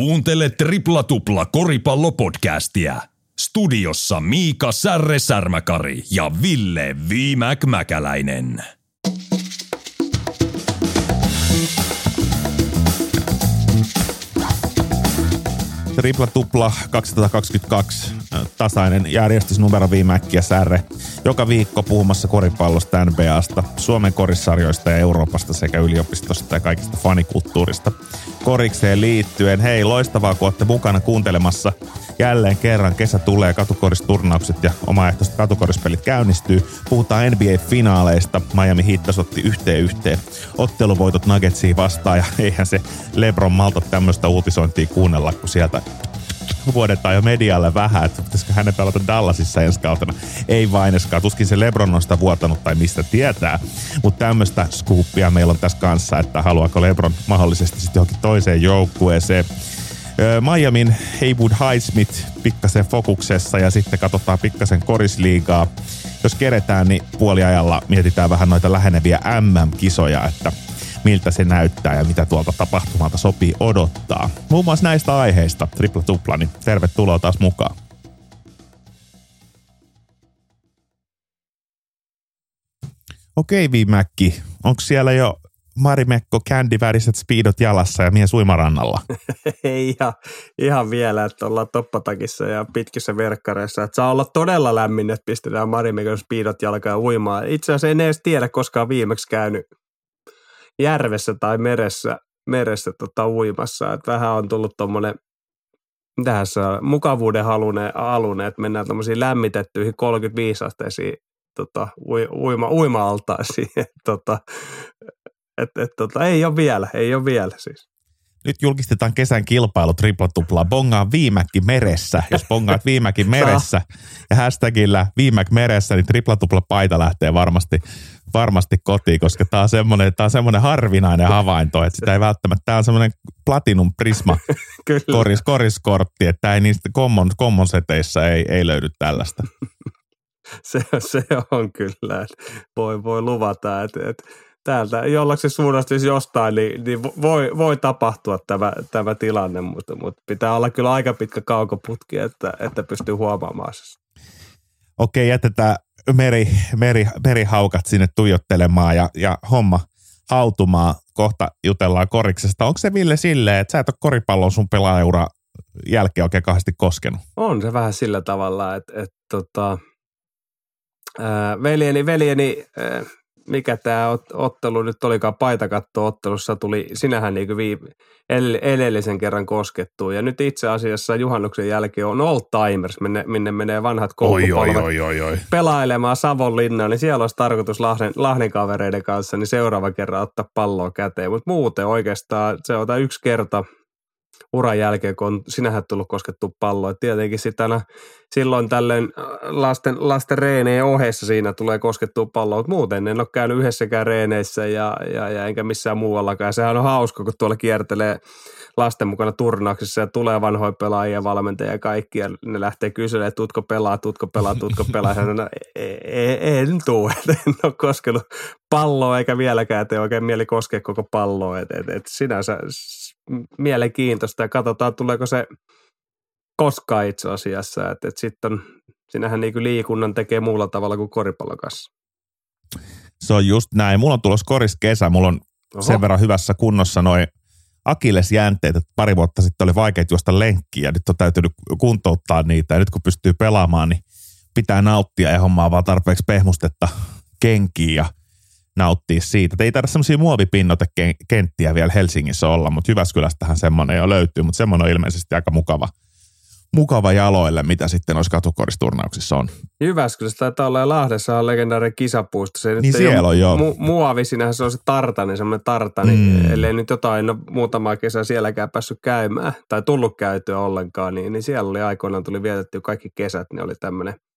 Kuuntele Tripla Tupla koripallopodcastia. Studiossa Miika Särre Särmäkari ja Ville Viimäk Mäkäläinen. Tripla Tupla 222 tasainen järjestysnumero viimäkkiä särre. Joka viikko puhumassa koripallosta, NBAsta, Suomen korissarjoista ja Euroopasta sekä yliopistosta ja kaikista fanikulttuurista. Korikseen liittyen, hei loistavaa kun olette mukana kuuntelemassa. Jälleen kerran kesä tulee, katukoristurnaukset ja omaehtoiset katukorispelit käynnistyy. Puhutaan NBA-finaaleista. Miami Heat tasotti yhteen yhteen. Otteluvoitot Nuggetsiin vastaan ja eihän se Lebron malta tämmöistä uutisointia kuunnella, kun sieltä vuodetaan jo medialle vähän, että pitäisikö hänen pelata Dallasissa ensi kautena. Ei vaineskaan, tuskin se Lebron on sitä vuotanut tai mistä tietää. Mutta tämmöistä skuuppia meillä on tässä kanssa, että haluaako Lebron mahdollisesti sitten johonkin toiseen joukkueeseen. Miamin Haywood Highsmith pikkasen fokuksessa ja sitten katsotaan pikkasen korisliigaa. Jos keretään, niin puoliajalla mietitään vähän noita läheneviä MM-kisoja, että miltä se näyttää ja mitä tuolta tapahtumalta sopii odottaa. Muun muassa näistä aiheista Tripla Tupla, niin tervetuloa taas mukaan. Okei, Viimäkki, onko siellä jo Marimekko kändiväriset speedot jalassa ja mies uimarannalla? Ei ihan, ihan vielä, että ollaan toppatakissa ja pitkissä verkkareissa. Että saa olla todella lämmin, että pistetään Marimekon speedot jalkaan uimaan. Itse asiassa en edes tiedä, koska viimeksi käynyt järvessä tai meressä, meressä tota, uimassa. Et vähän on tullut tuommoinen tässä mukavuuden halune, alune, että mennään tämmöisiin lämmitettyihin 35 asteisiin tota, uima, uima-altaisiin. tota, et, et, tota, ei ole vielä, ei ole vielä siis. Nyt julkistetaan kesän kilpailu triplatupla. Bongaa viimäkki meressä. Jos bongaat viimäkin meressä ja hashtagillä viimäk meressä, niin triplatupla paita lähtee varmasti, varmasti kotiin, koska tämä on semmoinen, tämä on semmoinen harvinainen havainto, että sitä ei välttämättä, tämä on semmoinen platinum prisma koris, koriskortti, että ei niistä common, common seteissä ei, ei löydy tällaista. se, se on kyllä, voi, voi luvata, että, että täältä jollakin suunnasta jos jostain, niin, niin voi, voi tapahtua tämä, tämä tilanne, mutta, mutta pitää olla kyllä aika pitkä kaukoputki, että, että pystyy huomaamaan se. Okei, jätetään meri, meri, merihaukat sinne tuijottelemaan ja, ja homma hautumaan. Kohta jutellaan koriksesta. Onko se Ville silleen, että sä et ole koripallon sun pelaajaura jälkeen oikein kahdesti koskenut? On se vähän sillä tavalla, että, että tota, ää, veljeni, veljeni ää, mikä tämä ottelu nyt olikaan paitakatto-ottelussa tuli, sinähän niin viime, edellisen kerran koskettu. Ja nyt itse asiassa juhannuksen jälkeen on Old Timers, minne, minne menee vanhat koulupolvet pelailemaan Savonlinnaan, niin siellä olisi tarkoitus Lahden, Lahden kavereiden kanssa niin seuraava kerran ottaa palloa käteen. Mutta muuten oikeastaan se on yksi kerta – uran jälkeen, kun on sinähän tullut koskettu palloa. Tietenkin sitten aina silloin tällöin äh, lasten, lasten reeneen ohessa siinä tulee koskettua palloa, mutta muuten en ole käynyt yhdessäkään reeneissä ja, ja, ja enkä missään muuallakaan. Sehän on hauska, kun tuolla kiertelee lasten mukana turnauksissa ja tulee vanhoja pelaajia, valmentajia ja kaikki ja ne lähtee kyselemään, että tutko pelaa, tutko pelaa, tutko pelaa. Ja no, en tuu, en ole koskenut palloa eikä vieläkään tee oikein mieli koskea koko palloa. Et, et, et sinänsä mielenkiintoista ja katsotaan, tuleeko se koskaan itse asiassa. Että et sitten sinähän niin liikunnan tekee muulla tavalla kuin koripallon kanssa. Se on just näin. Mulla on tulossa koris kesä. Mulla on Oho. sen verran hyvässä kunnossa noin akillesjänteet, että pari vuotta sitten oli vaikea juosta lenkkiä ja nyt on täytynyt kuntouttaa niitä ja nyt kun pystyy pelaamaan, niin pitää nauttia ja hommaa vaan tarpeeksi pehmustetta kenkiin ja nauttia siitä. Et ei tarvitse semmoisia muovipinnotekenttiä vielä Helsingissä olla, mutta Jyväskylästähän semmoinen jo löytyy, mutta semmoinen on ilmeisesti aika mukava, mukava jaloille, mitä sitten noissa katukoristurnauksissa on. Jyväskylässä taitaa olla ja Lahdessa on legendaarinen kisapuisto. Se niin siellä on jo. Mu- muovi, sinähän se on se tartani, semmoinen tartani, mm. ellei nyt jotain, no muutama kesä sielläkään päässyt käymään tai tullut käytyä ollenkaan, niin, niin siellä oli aikoinaan tuli vietetty kaikki kesät, niin oli tämmöinen –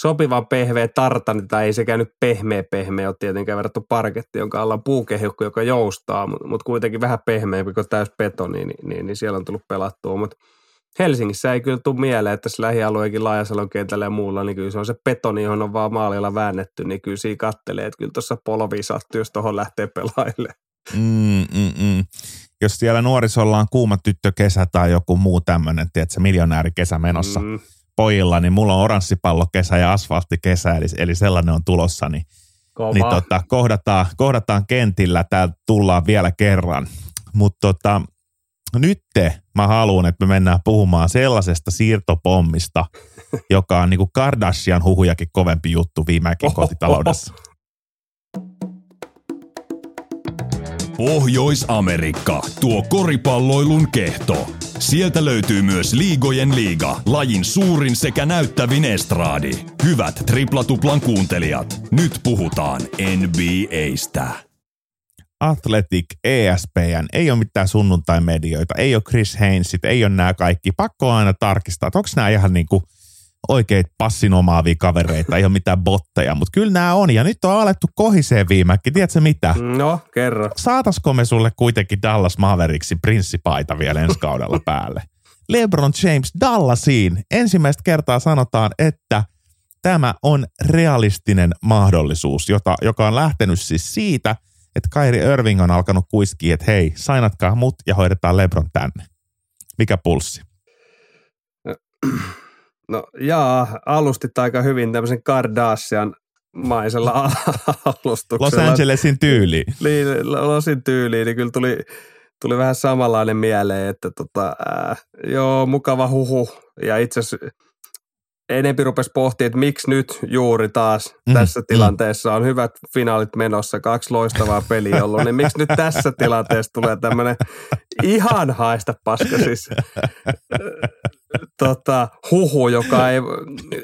sopivan pehmeä tartani, tai ei sekään nyt pehmeä pehmeä ole tietenkään verrattu parketti, jonka alla on puukehukko, joka joustaa, mutta mut kuitenkin vähän pehmeämpi kuin täys betoni, niin, niin, niin, siellä on tullut pelattua, mutta Helsingissä ei kyllä tule mieleen, että tässä lähialueenkin Laajasalon kentällä ja muulla, niin kyllä se on se betoni, johon on vaan maalilla väännetty, niin kyllä siinä kattelee, että kyllä tuossa polvi sattuu, jos tuohon lähtee pelaille. Mm, mm, mm. Jos siellä nuorisolla on kuuma tyttökesä tai joku muu tämmöinen, tiedätkö, miljonäärikesä menossa mm. Pojilla, niin mulla on oranssipallokesä ja asfalttikesä, eli, eli sellainen on tulossa, niin, niin tota, kohdataan, kohdataan kentillä, täällä tullaan vielä kerran. Mutta tota, nyt mä haluan, että me mennään puhumaan sellaisesta siirtopommista, joka on niinku Kardashian huhujakin kovempi juttu viimekin kotitaloudessa. Pohjois-Amerikka, tuo koripalloilun kehto. Sieltä löytyy myös Liigojen liiga, lajin suurin sekä näyttävin estraadi. Hyvät triplatuplan kuuntelijat, nyt puhutaan NBAstä. Athletic, ESPN, ei ole mitään sunnuntai-medioita, ei ole Chris Haynesit, ei ole nämä kaikki. Pakko aina tarkistaa, että onko nämä ihan niin kuin oikeita passinomaavia kavereita, ei ole mitään botteja, mutta kyllä nämä on. Ja nyt on alettu kohiseen viimeksi. Tiedätkö mitä? No, kerro. Saatasko me sulle kuitenkin Dallas Mavericksin prinssipaita vielä ensi kaudella päälle? LeBron James Dallasiin. Ensimmäistä kertaa sanotaan, että tämä on realistinen mahdollisuus, jota, joka on lähtenyt siis siitä, että Kairi Irving on alkanut kuiskia, että hei, sainatkaa mut ja hoidetaan LeBron tänne. Mikä pulssi? No jaa, alustit aika hyvin tämmöisen Kardashian maisella alustuksella. Los Angelesin tyyli. Niin, Losin tyyliin, niin kyllä tuli, tuli vähän samanlainen mieleen, että tota, ää, joo, mukava huhu. Ja itse asiassa enempi rupesi pohtimaan, että miksi nyt juuri taas mm, tässä mm. tilanteessa on hyvät finaalit menossa, kaksi loistavaa peliä ollut, niin miksi nyt tässä tilanteessa tulee tämmöinen ihan haista paska siis tota, huhu, joka ei,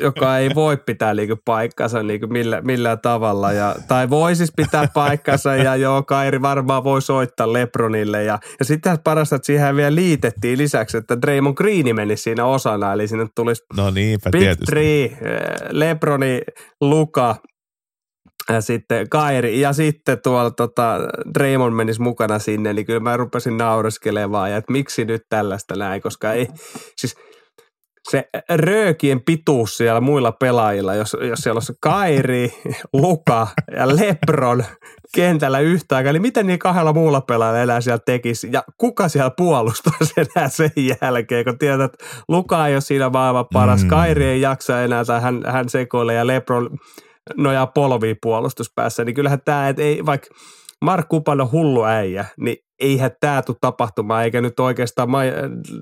joka ei voi pitää niinku paikkansa niinku millä, millään tavalla. Ja, tai voi siis pitää paikkansa ja joo, Kairi varmaan voi soittaa Lebronille. Ja, ja sitten parasta, että siihen vielä liitettiin lisäksi, että Draymond Green meni siinä osana. Eli sinne tulisi no niinpä, Big tietysti. Three, eh, Lebroni, Luka ja sitten Kairi ja sitten tuolla tota, Draymond menisi mukana sinne, niin kyllä mä rupesin naureskelemaan ja että miksi nyt tällaista näin, koska ei, siis – se röökien pituus siellä muilla pelaajilla, jos, jos siellä olisi Kairi, Luka ja Lebron kentällä yhtä aikaa, niin miten niin kahdella muulla pelaajalla enää siellä tekisi? Ja kuka siellä puolustaisi enää sen jälkeen, kun tiedät, että Luka ei ole siinä maailman paras, mm. Kairi ei jaksa enää tai hän, hän sekoilee ja Lebron nojaa polviin puolustuspäässä, niin kyllähän tämä, että ei vaikka Mark Kupan on hullu äijä, niin eihän tämä tule tapahtumaan, eikä nyt oikeastaan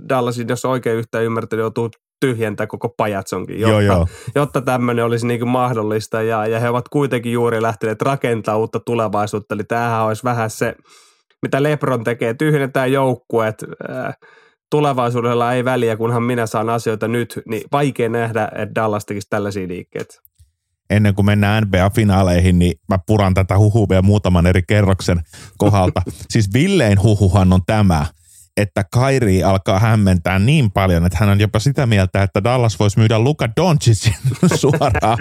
Dallasin, jos oikein yhtä ymmärtänyt, joutuu tyhjentää koko pajatsonkin, jotta, joo, joo. jotta tämmöinen olisi niin kuin mahdollista. Ja, ja he ovat kuitenkin juuri lähteneet rakentamaan uutta tulevaisuutta. Eli tämähän olisi vähän se, mitä Lebron tekee, tyhjennetään joukkueet. Äh, tulevaisuudella ei väliä, kunhan minä saan asioita nyt, niin vaikea nähdä, että Dallas tekisi tällaisia liikkeitä. Ennen kuin mennään NBA-finaaleihin, niin mä puran tätä huhua vielä muutaman eri kerroksen kohdalta. siis Villein huhuhan on tämä – että Kairi alkaa hämmentää niin paljon, että hän on jopa sitä mieltä, että Dallas voisi myydä Luka Doncicin suoraan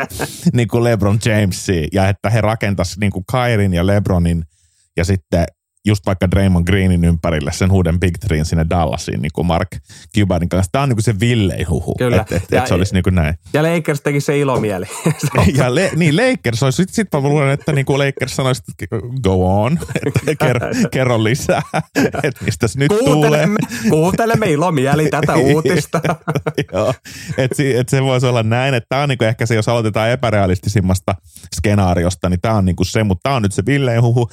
niin kuin LeBron Jamesiin ja että he rakentaisivat niin kuin Kairin ja LeBronin ja sitten just vaikka Draymond Greenin ympärille sen uuden Big Threein sinne Dallasiin niin kuin Mark Cubanin kanssa. Tämä on niin kuin se villein huhu, Kyllä. että et, et se olisi niin kuin näin. Ja Lakers teki se ilomieli. ja le, niin Lakers olisi, sitten sit mä luulen, että niin kuin Lakers sanoisi, että go on, että kerro, kerro lisää, että mistä nyt kuuntelemme, tulee. Kuuntelemme ilomieli tätä uutista. Joo, että et se voisi olla näin, että tämä on niin kuin ehkä se, jos aloitetaan epärealistisimmasta skenaariosta, niin tämä on niin kuin se, mutta tämä on nyt se villein huhu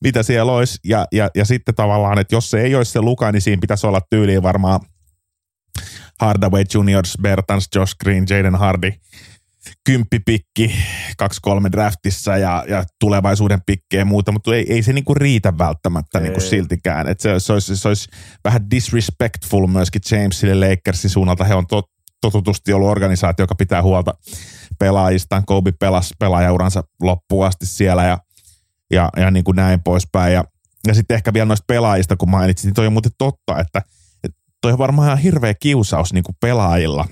mitä siellä olisi. Ja, ja, ja sitten tavallaan, että jos se ei olisi se Luka, niin siinä pitäisi olla tyyliin varmaan Hardaway Juniors, Bertans, Josh Green, Jaden Hardy, kymppipikki, kaksi kolme draftissa ja, ja tulevaisuuden pikkejä ja muuta, mutta ei, ei se niinku riitä välttämättä niinku siltikään. Et se, se, olisi, se olisi vähän disrespectful myöskin Jamesille Lakersin suunnalta. He on tot, totutusti ollut organisaatio, joka pitää huolta pelaajistaan. Kobe pelasi pelaajauransa loppuun asti siellä ja ja, ja niin kuin näin poispäin. Ja, ja sitten ehkä vielä noista pelaajista, kun mainitsin, niin toi on muuten totta, että, että toi on varmaan ihan hirveä kiusaus niin kuin pelaajilla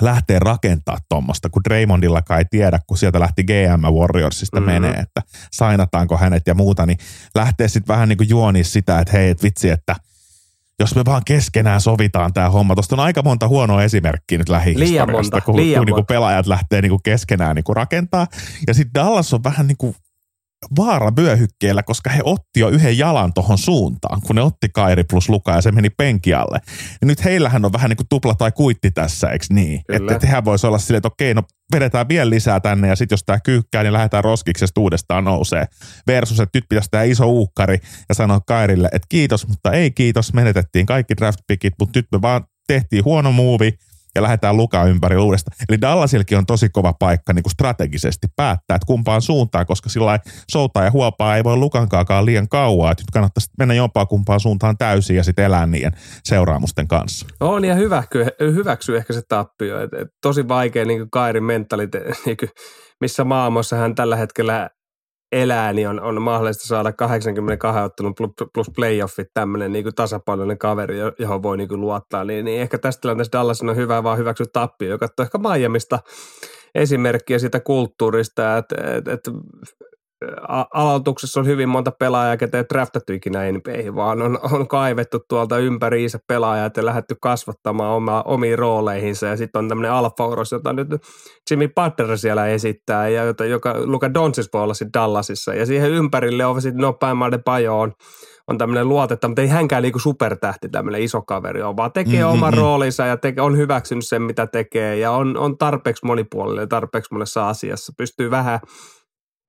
lähtee rakentaa tuommoista, kun Draymondillakaan ei tiedä, kun sieltä lähti GM Warriorsista mm-hmm. menee, että sainataanko hänet ja muuta, niin lähtee sitten vähän niin kuin juoni sitä, että hei, et vitsi, että jos me vaan keskenään sovitaan tämä homma. Tuosta on aika monta huonoa esimerkkiä nyt lähihistoriasta, kun, kun niin kuin pelaajat lähtee niin kuin keskenään niin kuin rakentaa. Ja sitten Dallas on vähän niin kuin vaaravyöhykkeellä, koska he otti jo yhden jalan tuohon suuntaan, kun ne otti Kairi plus Luka ja se meni penkialle. Ja nyt heillähän on vähän niin kuin tupla tai kuitti tässä, eikö niin? Kyllä. Että tehän voisi olla silleen, että okei, no vedetään vielä lisää tänne ja sitten jos tämä kyykkää, niin lähdetään roskiksesta uudestaan nousee. Versus, että nyt pitäisi tämä iso uukkari ja sanoa Kairille, että kiitos, mutta ei kiitos, menetettiin kaikki draft pickit, mutta nyt me vaan tehtiin huono muuvi, ja lähdetään lukaa ympäri uudestaan. Eli Dallasilkin on tosi kova paikka niin kuin strategisesti päättää, että kumpaan suuntaan, koska sillä soutaa ja huopaa ei voi lukankaakaan liian kauaa. Että nyt kannattaisi mennä jompaan kumpaan suuntaan täysin ja sitten elää niiden seuraamusten kanssa. On ja hyväksy, hyväksy ehkä se tappio. Et, et, tosi vaikea niin Kairin mentalite, niin missä maailmassa hän tällä hetkellä elää, niin on, on mahdollista saada 82 ottelun plus playoffit tämmöinen niin kuin tasapainoinen kaveri, johon voi niin kuin luottaa. Niin, niin ehkä tästä tilanteessa Dallas on hyvä vaan hyväksyä tappio, joka on ehkä Miamista esimerkkiä siitä kulttuurista, että, että, että aloituksessa on hyvin monta pelaajaa, ketä ei draftattu ikinä NBAihin, vaan on, on kaivettu tuolta ympäriinsä pelaajat ja lähdetty kasvattamaan oma, omiin rooleihinsa. Ja sitten on tämmöinen alfa jota nyt Jimmy Butler siellä esittää, ja jota, joka Luka Doncic voi olla sitten Dallasissa. Ja siihen ympärille on sitten nopein Made Pajo on, tämmöinen luotetta, mutta ei hänkään liiku supertähti tämmöinen iso kaveri on, vaan tekee mm-hmm. oman roolinsa ja teke, on hyväksynyt sen, mitä tekee ja on, on tarpeeksi monipuolinen, tarpeeksi monessa asiassa. Pystyy vähän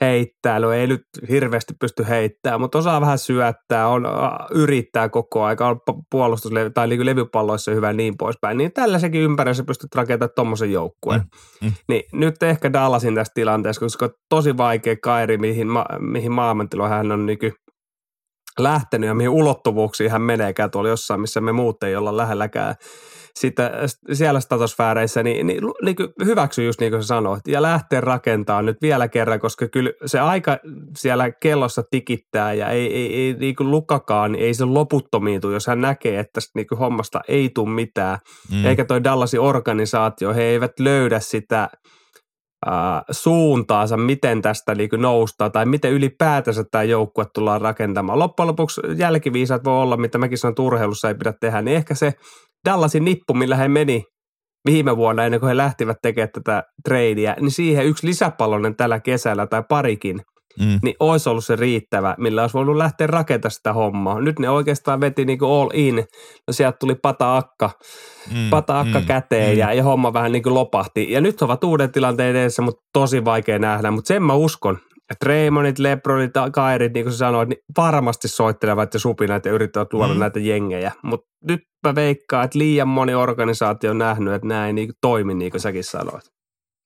heittäily, ei nyt hirveästi pysty heittämään, mutta osaa vähän syöttää, on, yrittää koko aika, on puolustus- tai niin levypalloissa hyvä niin poispäin. Niin tällaisenkin ympäristössä pystyt rakentamaan tuommoisen joukkueen. Mm, mm. Niin nyt ehkä Dallasin tässä tilanteessa, koska tosi vaikea kairi, mihin, ma, mihin maailmantilo hän on niin lähtenyt ja mihin ulottuvuuksiin hän meneekään tuolla jossain, missä me muut ei olla lähelläkään sitä, siellä statosfääreissä, niin, niin, niin hyväksy just niin kuin sä sanoit, ja lähtee rakentamaan nyt vielä kerran, koska kyllä se aika siellä kellossa tikittää, ja ei, ei, ei niin kuin Lukakaan, niin ei se loputtomiin tule, jos hän näkee, että niin kuin hommasta ei tule mitään, mm. eikä toi Dallasin organisaatio, he eivät löydä sitä suuntaansa, miten tästä niin noustaan tai miten ylipäätänsä tämä joukkue tullaan rakentamaan. Loppujen lopuksi jälkiviisat voi olla, mitä mäkin sanon, että urheilussa ei pidä tehdä, niin ehkä se Dallasin nippu, millä he meni viime vuonna ennen kuin he lähtivät tekemään tätä tradea, niin siihen yksi lisäpallonen tällä kesällä tai parikin, mm. niin olisi ollut se riittävä, millä olisi voinut lähteä rakentamaan sitä hommaa. Nyt ne oikeastaan veti niin kuin all in. No sieltä tuli pata-akka, mm. pata-akka mm. käteen mm. Ja, ja homma vähän niin kuin lopahti. Ja nyt ovat uuden tilanteen edessä, mutta tosi vaikea nähdä. Mutta sen mä uskon, Draymondit, Lebronit, Kairit, niin kuin sä sanoit, niin varmasti soittelevat ja supinat ja yrittävät luoda mm. näitä jengejä. Mutta nyt mä veikkaan, että liian moni organisaatio on nähnyt, että näin ei niin toimi, niin kuin säkin sanoit.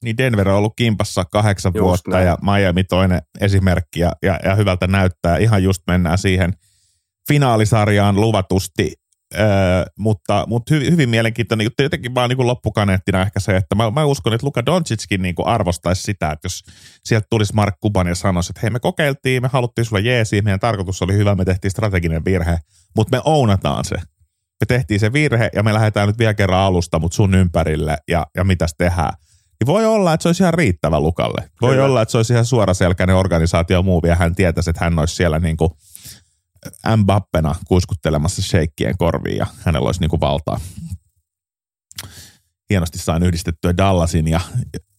Niin Denver on ollut kimpassa kahdeksan just vuotta näin. ja Miami toinen esimerkki ja, ja, ja hyvältä näyttää. Ihan just mennään siihen finaalisarjaan luvatusti Öö, mutta mutta hyvin, hyvin mielenkiintoinen juttu. Jotenkin vaan niin loppukaneettina ehkä se, että mä, mä uskon, että Luka Doncickin niin arvostaisi sitä, että jos sieltä tulisi Mark Kuban ja sanoisi, että hei me kokeiltiin, me haluttiin sulle jeesi, meidän tarkoitus oli hyvä, me tehtiin strateginen virhe, mutta me ounataan se. Me tehtiin se virhe ja me lähdetään nyt vielä kerran alusta, mutta sun ympärille ja, ja mitäs tehdään. Niin voi olla, että se olisi ihan riittävä Lukalle. Voi Kyllä. olla, että se olisi ihan suoraselkäinen organisaatio muu ja hän tietäisi, että hän olisi siellä niin kuin – Mbappena kuiskuttelemassa sheikkien korviin ja hänellä olisi niin kuin valtaa. Hienosti sain yhdistettyä Dallasin ja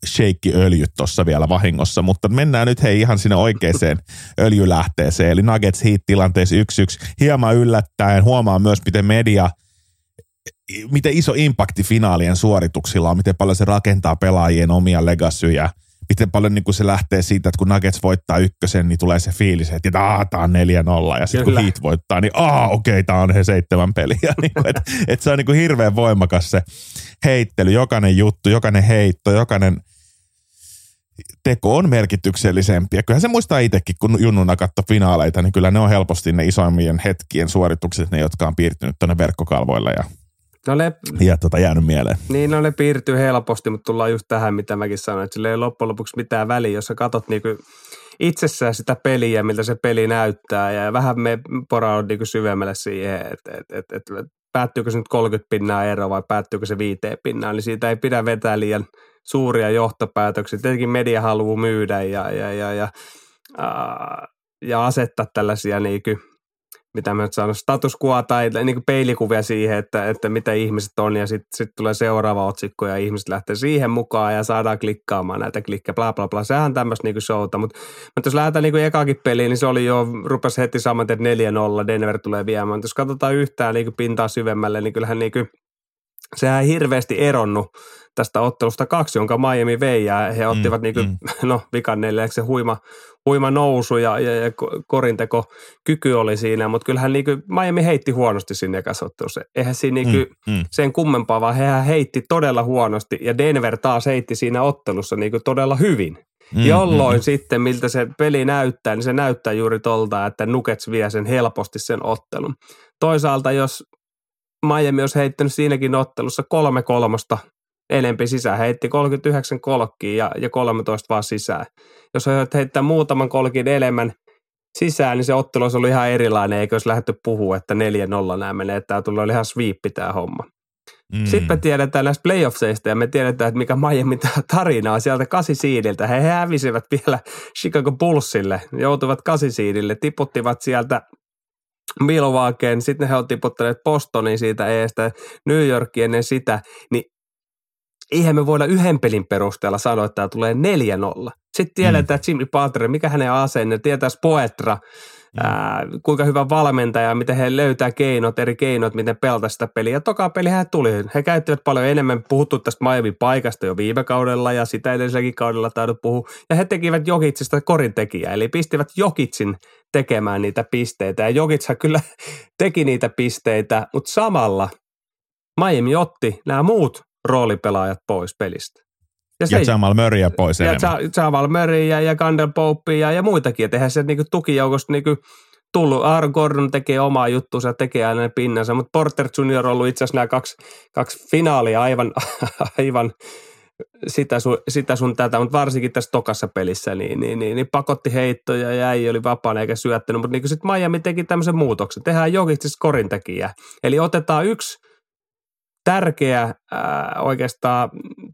shakeöljyt tuossa vielä vahingossa, mutta mennään nyt hei ihan sinne oikeaan öljylähteeseen, eli Nuggets Heat tilanteessa 1-1. Hieman yllättäen huomaa myös, miten media, miten iso impakti finaalien suorituksilla on, miten paljon se rakentaa pelaajien omia legasyjä – miten paljon niin kuin se lähtee siitä, että kun Nuggets voittaa ykkösen, niin tulee se fiilis, että tämä on 4-0. Ja sitten kun Heat voittaa, niin aah, okei, okay, tämä on he seitsemän peliä. niin että et se on niin kuin hirveän voimakas se heittely, jokainen juttu, jokainen heitto, jokainen teko on merkityksellisempi. Ja kyllähän se muistaa itsekin, kun junnuna katto finaaleita, niin kyllä ne on helposti ne isoimmien hetkien suoritukset, ne jotka on piirtynyt tuonne verkkokalvoille ja No ne, ja tota, jäänyt mieleen. Niin, no ne piirtyy helposti, mutta tullaan just tähän, mitä mäkin sanoin, että sillä ei loppujen lopuksi mitään väliä, jos sä katot niinku itsessään sitä peliä, miltä se peli näyttää, ja vähän me poraudut niinku syvemmälle siihen, että et, et, et, päättyykö se nyt 30 pinnaa ero vai päättyykö se viiteen pinnaa, niin siitä ei pidä vetää liian suuria johtopäätöksiä. Tietenkin media haluaa myydä ja, ja, ja, ja, ja asettaa tällaisia niinku mitä mä nyt sanon, status quo tai niin kuin peilikuvia siihen, että, että mitä ihmiset on ja sitten sit tulee seuraava otsikko ja ihmiset lähtee siihen mukaan ja saadaan klikkaamaan näitä klikkejä, bla bla bla. Sehän on tämmöistä niin showta, mutta, mutta jos lähdetään niin ekakin peliin, niin se oli jo, rupesi heti saman, että 4-0, Denver tulee viemään. Mutta jos katsotaan yhtään niin pintaa syvemmälle, niin kyllähän niin kuin, sehän ei hirveästi eronnut tästä ottelusta kaksi, jonka Miami vei ja he mm, ottivat niin kuin, mm. no vikan se huima, huima nousu ja, ja, ja korinteko kyky oli siinä, mutta kyllähän niin kuin Miami heitti huonosti siinä ekassa ottelussa. Eihän siinä niin kuin mm, mm. sen kummempaa, vaan hehän heitti todella huonosti ja Denver taas heitti siinä ottelussa niin kuin todella hyvin. Mm, jolloin mm. sitten, miltä se peli näyttää, niin se näyttää juuri tolta, että Nuggets vie sen helposti sen ottelun. Toisaalta, jos Miami olisi heittänyt siinäkin ottelussa kolme kolmosta enempi sisään. Heitti 39 kolkkia ja, ja 13 vaan sisään. Jos he heittää muutaman kolkin enemmän sisään, niin se ottelu olisi ollut ihan erilainen, eikö olisi lähdetty puhua, että 4-0 nämä menee, että tämä tulee ihan sviippi tämä homma. Mm. Sitten me tiedetään näistä playoffseista ja me tiedetään, että mikä Miami tarinaa sieltä kasisiidiltä. He hävisivät vielä Chicago Bullsille, joutuivat kasisiidille, tiputtivat sieltä Milwaukeeen, sitten he ovat tiputtaneet Bostonin siitä eestä, New Yorkin ennen sitä, niin eihän me voida yhden pelin perusteella sanoa, että tämä tulee 4-0. Sitten tiedetään, mm. Jimmy Butler, mikä hänen asenne, tietää Poetra. Ää, kuinka hyvä valmentaja, miten he löytää keinot, eri keinot, miten pelata sitä peliä. Ja toka peli hän tuli. He käyttivät paljon enemmän, puhuttu tästä Miami paikasta jo viime kaudella ja sitä edelliselläkin kaudella taidot puhua. Ja he tekivät Jokitsista korintekijää, eli pistivät Jokitsin tekemään niitä pisteitä. Ja Jokitshan kyllä teki niitä pisteitä, mutta samalla Miami otti nämä muut roolipelaajat pois pelistä. Ja, se, ja Jamal Murrayä pois ja enemmän. Jamal Murray ja, Gandel Pope ja, ja muitakin. Että eihän se niinku tukijoukosta niinku tullut. Aaron Gordon tekee omaa juttuunsa ja tekee aina pinnansa, mutta Porter Junior on ollut itse asiassa nämä kaksi, kaksi finaalia aivan, aivan sitä sun, sitä sun tätä, mutta varsinkin tässä tokassa pelissä, niin, niin, niin, niin pakotti heittoja ja ei oli vapaana eikä syöttänyt, mutta niin sitten Miami teki tämmöisen muutoksen. Tehdään jokin siis korintekijä. Eli otetaan yksi tärkeä ää, oikeastaan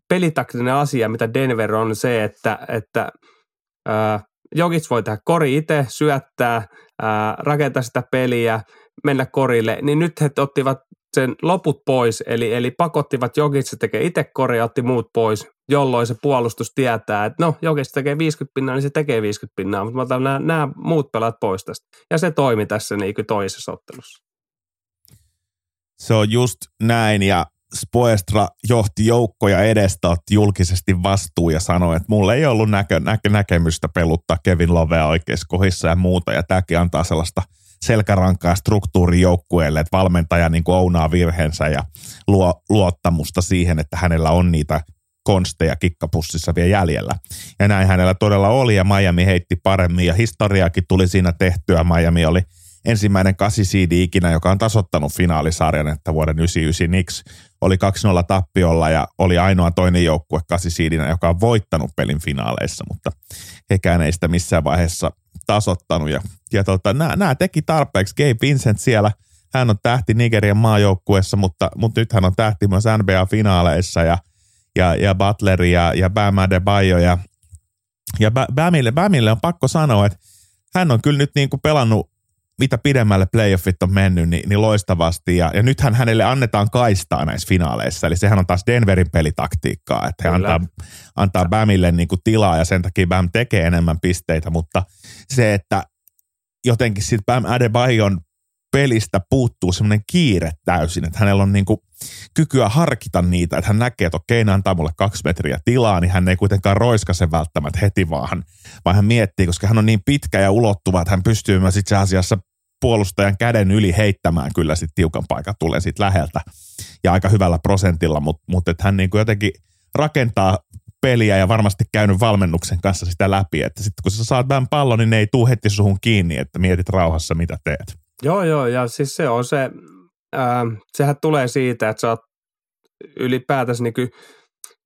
pelitaktinen asia, mitä Denver on se, että, että ää, Jokic voi tehdä kori itse, syöttää, ää, rakentaa sitä peliä, mennä korille, niin nyt he ottivat sen loput pois, eli, eli pakottivat Jokic tekee itse kori otti muut pois, jolloin se puolustus tietää, että no Jokic tekee 50 pinnaa, niin se tekee 50 pinnaa, mutta mä otan nämä, nämä muut pelaat pois tästä. Ja se toimi tässä niin kuin toisessa ottelussa. Se on just näin ja Spoestra johti joukkoja edestä, otti julkisesti vastuu ja sanoi, että mulla ei ollut näkö, näkö, näkemystä peluttaa Kevin Lovea oikeassa kohdissa ja muuta. Ja tämäkin antaa sellaista selkärankaa struktuuri joukkueelle, että valmentaja niin ounaa virheensä ja luo luottamusta siihen, että hänellä on niitä konsteja kikkapussissa vielä jäljellä. Ja näin hänellä todella oli ja Miami heitti paremmin ja historiaakin tuli siinä tehtyä. Miami oli – ensimmäinen kasisiidi ikinä, joka on tasottanut finaalisarjan, että vuoden 99 Knicks oli 2-0 tappiolla ja oli ainoa toinen joukkue kasisiidinä, joka on voittanut pelin finaaleissa, mutta hekään ei sitä missään vaiheessa tasottanut. Ja, ja tota, nämä teki tarpeeksi. Gabe Vincent siellä, hän on tähti Nigerian maajoukkueessa, mutta, mutta nyt hän on tähti myös NBA-finaaleissa ja, ja, ja Butler ja, ja Bam Adebayo ja, ja Bamille, Bamille on pakko sanoa, että hän on kyllä nyt niin kuin pelannut mitä pidemmälle playoffit on mennyt, niin, niin loistavasti. Ja, ja nythän hänelle annetaan kaistaa näissä finaaleissa. Eli sehän on taas Denverin pelitaktiikkaa, että he antaa, antaa Bamille niin kuin tilaa ja sen takia Bam tekee enemmän pisteitä. Mutta se, että jotenkin sitten Bam Adebayon pelistä puuttuu semmoinen kiire täysin, että hänellä on niinku kykyä harkita niitä, että hän näkee, että okei, antaa mulle kaksi metriä tilaa, niin hän ei kuitenkaan roiskase välttämättä heti, vaan, vaan hän miettii, koska hän on niin pitkä ja ulottuva, että hän pystyy myös itse asiassa puolustajan käden yli heittämään kyllä sitten tiukan paikan tulee sitten läheltä ja aika hyvällä prosentilla, mutta mut että hän niinku jotenkin rakentaa peliä ja varmasti käynyt valmennuksen kanssa sitä läpi, että sitten kun sä saat vähän pallon, niin ne ei tuu heti suhun kiinni, että mietit rauhassa mitä teet. Joo, joo, ja siis se on se, ää, sehän tulee siitä, että sä oot ylipäätänsä niin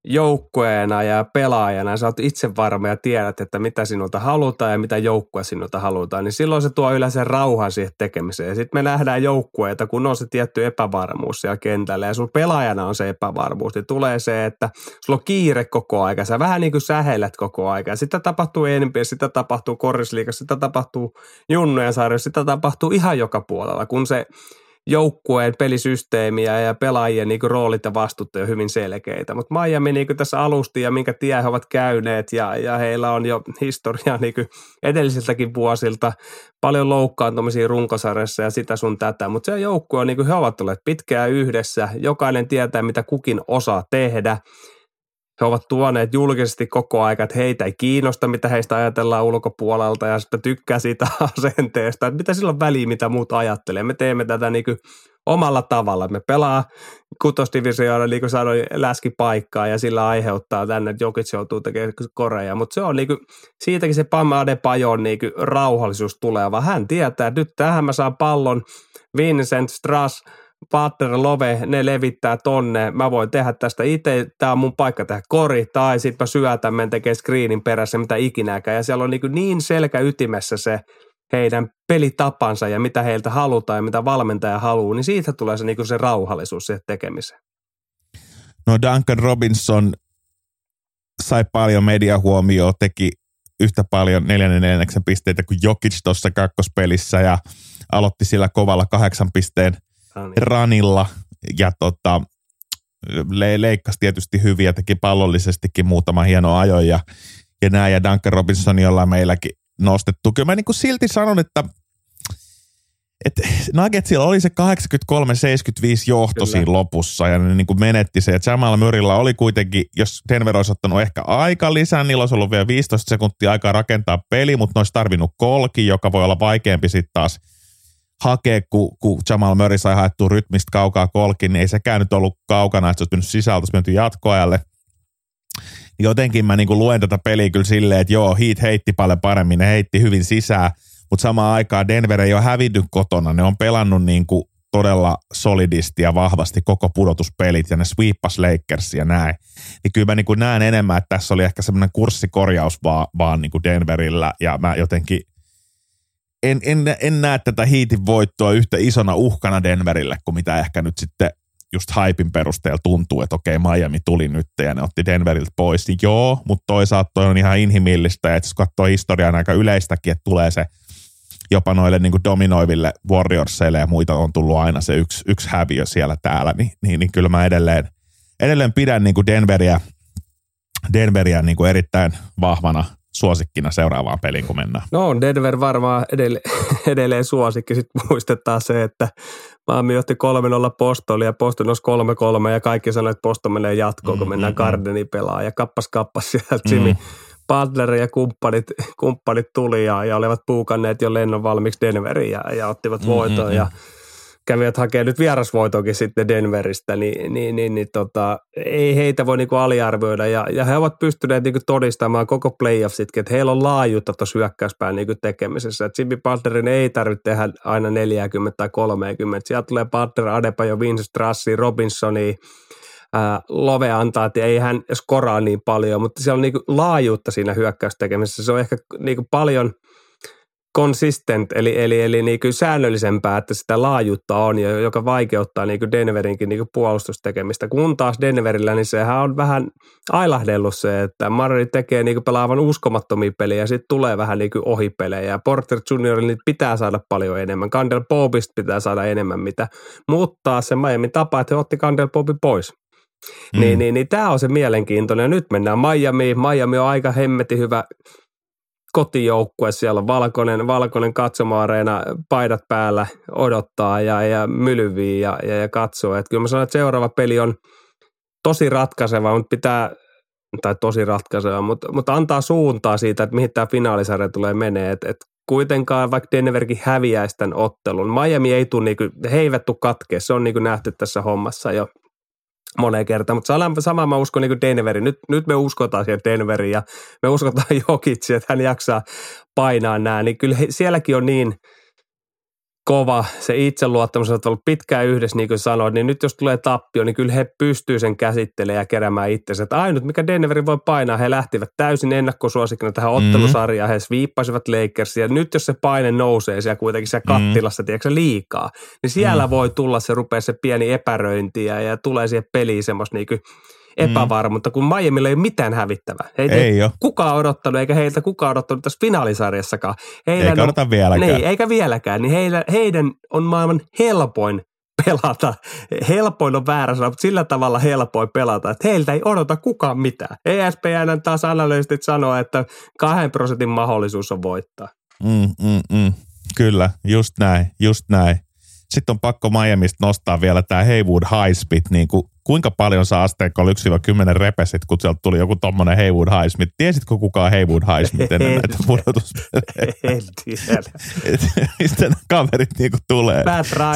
joukkueena ja pelaajana, sä oot itse varma ja tiedät, että mitä sinulta halutaan ja mitä joukkue sinulta halutaan, niin silloin se tuo yleensä rauhan siihen tekemiseen. Sitten me nähdään joukkueita, kun on se tietty epävarmuus siellä kentällä. Ja sun pelaajana on se epävarmuus, niin tulee se, että sulla on kiire koko aika, sä vähän niin kuin säheilet koko aika. Sitä tapahtuu enemmän, sitä tapahtuu korrisliikassa, sitä tapahtuu junnojen sarjassa, sitä tapahtuu ihan joka puolella, kun se joukkueen pelisysteemiä ja pelaajien niin kuin roolit ja vastuut on hyvin selkeitä. Mutta Miami niin kuin tässä alusti ja minkä tie he ovat käyneet ja, ja heillä on jo historiaa niin kuin edellisiltäkin vuosilta paljon loukkaantumisia runkosarjassa ja sitä sun tätä. Mutta se joukkue on niin kuin he ovat olleet pitkään yhdessä. Jokainen tietää, mitä kukin osaa tehdä he ovat tuoneet julkisesti koko aika, että heitä ei kiinnosta, mitä heistä ajatellaan ulkopuolelta ja sitten tykkää siitä asenteesta, että mitä sillä on väliä, mitä muut ajattelee. Me teemme tätä niin kuin omalla tavalla. Me pelaa kutosdivisioona, niin kuin sanoin, läskipaikkaa ja sillä aiheuttaa tänne, että Jokic joutuu tekemään koreja. Mutta se on niin kuin, siitäkin se Pam Adebayon niin rauhallisuus tulee, vaan hän tietää, että nyt tähän mä saan pallon Vincent Strass – Pater Love, ne levittää tonne, mä voin tehdä tästä itse, tämä on mun paikka tehdä kori, tai sitten mä syötän, men tekee screenin perässä, mitä ikinäkään, ja siellä on niin, niin selkä ytimessä se heidän pelitapansa ja mitä heiltä halutaan ja mitä valmentaja haluaa, niin siitä tulee se, niin se rauhallisuus siihen tekemiseen. No Duncan Robinson sai paljon mediahuomioon, teki yhtä paljon neljännen neljänneksen pisteitä kuin Jokic tuossa kakkospelissä ja aloitti sillä kovalla kahdeksan pisteen – Ranilla, ranilla ja tota, le- leikkasi tietysti hyvin ja teki pallollisestikin muutama hieno ajo ja, ja näin ja Duncan Robinson, jolla meilläkin nostettu. Kyllä mä niin kuin silti sanon, että et Nuggetsilla oli se 83-75 johto Kyllä. siinä lopussa ja ne niin kuin menetti se. että Jamal Murilla oli kuitenkin, jos Denver olisi ottanut ehkä aika lisää, niillä olisi ollut vielä 15 sekuntia aikaa rakentaa peli, mutta ne olisi tarvinnut kolki, joka voi olla vaikeampi sitten taas – hakea, kun, kun Jamal Murray sai haettua rytmistä kaukaa kolkin, niin ei sekään nyt ollut kaukana, että se olisi mennyt sisältä, olisi menty jatkoajalle. Jotenkin mä niin luen tätä peliä kyllä silleen, että joo, Heat heitti paljon paremmin, ne heitti hyvin sisään, mutta samaan aikaan Denver ei ole hävinnyt kotona, ne on pelannut niin kuin todella solidisti ja vahvasti koko pudotuspelit ja ne sweepas Lakers ja näin. Niin kyllä mä niin näen enemmän, että tässä oli ehkä semmoinen kurssikorjaus vaan, vaan niin kuin Denverillä ja mä jotenkin en, en, en näe tätä hiitin voittoa yhtä isona uhkana Denverille kuin mitä ehkä nyt sitten just hypin perusteella tuntuu, että okei, Miami tuli nyt ja ne otti Denveriltä pois. Niin joo, mutta toisaalta toi on ihan inhimillistä ja jos katsoo historiaa aika yleistäkin, että tulee se jopa noille niin kuin dominoiville Warriorsille ja muita on tullut aina se yksi, yksi häviö siellä täällä, niin, niin, niin kyllä mä edelleen, edelleen pidän niin kuin Denveria, Denveria niin kuin erittäin vahvana suosikkina seuraavaan peliin, kun mennään? No on Denver varmaan edelleen, edelleen suosikki. Sitten muistetaan se, että Miami otti 3-0 Postoli ja Poston nousi 3-3 ja kaikki sanoivat, että Poston menee jatkoon, kun mm, mennään mm, Gardeni pelaa ja kappas kappas sieltä Jimmy mm. Butler ja kumppanit, kumppanit tuli ja, ja olivat puukanneet jo lennon valmiiksi Denveriin ja, ja ottivat voiton mm, ja mm kävivät hakemaan nyt vierasvoitokin sitten Denveristä, niin, niin, niin, niin tota, ei heitä voi niinku aliarvioida. Ja, ja he ovat pystyneet niinku todistamaan koko playoffsitkin, että heillä on laajuutta tuossa hyökkäyspään niinku tekemisessä. Et Jimmy Butlerin ei tarvitse tehdä aina 40 tai 30. Sieltä tulee Butler, Adebayo, Vince Strassi, Robinsoni, ää, Love antaa, että ei hän skoraa niin paljon, mutta siellä on niinku laajuutta siinä hyökkäystekemisessä. Se on ehkä niinku paljon – consistent, eli, eli, eli niin kuin säännöllisempää, että sitä laajuutta on, joka vaikeuttaa niin kuin Denverinkin niin kuin puolustustekemistä. Kun taas Denverillä, niin sehän on vähän ailahdellut se, että Murray tekee niin kuin pelaavan uskomattomia pelejä ja sitten tulee vähän niin kuin ohipelejä. Porter Junior niin pitää saada paljon enemmän. Kandel Bobista pitää saada enemmän, mitä muuttaa se Miami tapa, että he otti Kandel Bobin pois. Mm. Niin, niin, niin tämä on se mielenkiintoinen. Nyt mennään Miami. Miami on aika hemmetin hyvä kotijoukkue, siellä valkoinen, valkoinen katsomaareena, paidat päällä odottaa ja, ja mylyvii ja, ja, ja katsoo. Et kyllä mä sanon, että seuraava peli on tosi ratkaiseva, mutta pitää, tai tosi ratkaiseva, mutta, mutta antaa suuntaa siitä, että mihin tämä finaalisarja tulee menee. Et, et kuitenkaan vaikka Denverkin häviäisi tämän ottelun, Miami ei tule, niinku, he eivät tule katkea, se on niinku nähty tässä hommassa jo moneen kertaan, mutta sama mä uskon niin kuin Denverin. Nyt, nyt me uskotaan siihen Denveriin ja me uskotaan Jokitsiin, että hän jaksaa painaa nämä, niin kyllä he, sielläkin on niin kova, se itseluottamus on ollut pitkään yhdessä, niin kuin sanoit, niin nyt jos tulee tappio, niin kyllä he pystyy sen käsittelemään ja keräämään itsensä. Että ainut, mikä Denveri voi painaa, he lähtivät täysin ennakkosuosikkina tähän mhm. ottelusarjaan, he sviippasivat Lakersia. Nyt jos se paine nousee siellä kuitenkin siellä mhm. kattilassa, mm. tiedätkö, liikaa, niin siellä mm. voi tulla se, rupeaa se pieni epäröinti ja, ja tulee siihen peliin semmoista niin kuin epävarmuutta, kun Miamilla ei ole mitään hävittävää. Ei, ei ole. kukaan odottanut, eikä heiltä kukaan odottanut tässä finaalisarjassakaan. Heidän eikä odota vieläkään. Niin, eikä vieläkään. Niin heidän, heidän on maailman helpoin pelata. Helpoin on väärä sana, mutta sillä tavalla helpoin pelata, että heiltä ei odota kukaan mitään. ESPN taas analyysit sanoo, että kahden prosentin mahdollisuus on voittaa. Mm, mm, mm. Kyllä, just näin, just näin. Sitten on pakko Miamista nostaa vielä tämä Haywood High Speed, niin kuin, kuinka paljon saa asteikkoa 1-10 repesit, kun sieltä tuli joku tommonen Haywood High Speed. Tiesitkö kukaan Haywood High Speed ennen näitä pudotuspelejä? En tiedä. Mistä nämä kaverit niinku tulee?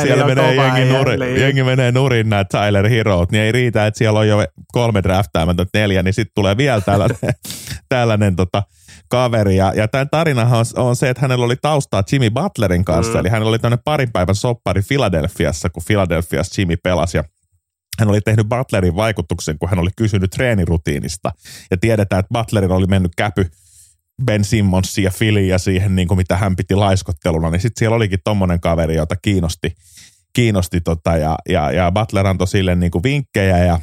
siellä menee jengi, nuri, jengi menee nurin nämä Tyler Heroet, niin ei riitä, että siellä on jo kolme draftaamättä neljä, niin sitten tulee vielä tällainen, tällainen tota, kaveri. Ja, ja tämän tarinahan on, on se, että hänellä oli taustaa Jimmy Butlerin kanssa. Mm. Eli hänellä oli tämmöinen parin päivän soppari Philadelphiassa, kun Philadelphiassa Jimmy pelasi. Ja hän oli tehnyt Butlerin vaikutuksen, kun hän oli kysynyt treenirutiinista. Ja tiedetään, että Butlerin oli mennyt käpy Ben Simmonsia ja ja siihen, niin kuin mitä hän piti laiskotteluna. Niin sitten siellä olikin tommonen kaveri, jota kiinnosti, kiinnosti tota, ja, ja, ja Butler antoi sille niin kuin vinkkejä ja,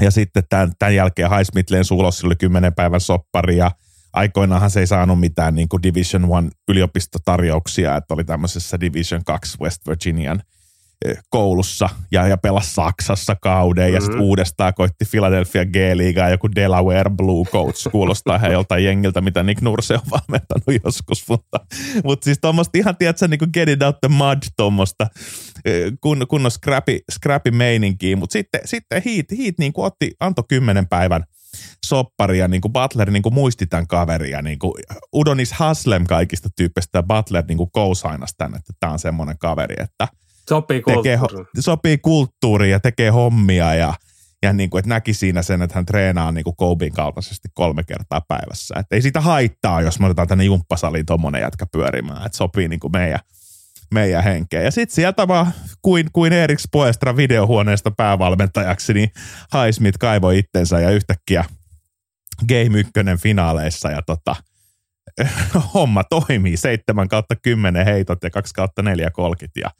ja sitten tämän, tämän jälkeen Highsmith lensi ulos, oli kymmenen päivän soppari ja – aikoinaanhan se ei saanut mitään niin kuin Division One yliopistotarjouksia, että oli tämmöisessä Division 2 West Virginian eh, koulussa ja, ja pelasi Saksassa kauden mm-hmm. ja sitten uudestaan koitti Philadelphia G-liigaa joku Delaware Blue Coats, kuulostaa ihan joltain jengiltä, mitä Nick Nurse on valmentanut joskus, mutta, mutta siis tuommoista ihan, tiedätkö, niin kuin get it out the mud tuommoista eh, kun, kunnon scrappy, scrappy meininkiä, mutta sitten, sitten Heat, Heat niin kuin otti, antoi kymmenen päivän – sopparia, niin kuin Butler niin kuin muisti tämän kaveria. Niin kuin Udonis Haslem kaikista tyyppeistä Butler niin kuin tämän, että tämä on semmoinen kaveri, että sopii tekee, sopii kulttuuri ja tekee hommia ja, ja niin kuin, että näki siinä sen, että hän treenaa niin kuin Kobein kaltaisesti kolme kertaa päivässä. Että ei siitä haittaa, jos me otetaan tänne jumppasaliin tuommoinen jätkä pyörimään, että sopii niin kuin meidän, meidän henkeä. Ja sitten sieltä vaan kuin, kuin Erik Spoestra videohuoneesta päävalmentajaksi, niin Highsmith kaivoi itsensä ja yhtäkkiä – Game 1 finaaleissa ja tota, homma toimii. 7 kautta 10 heitot ja 2 kautta 4 kolkit ja,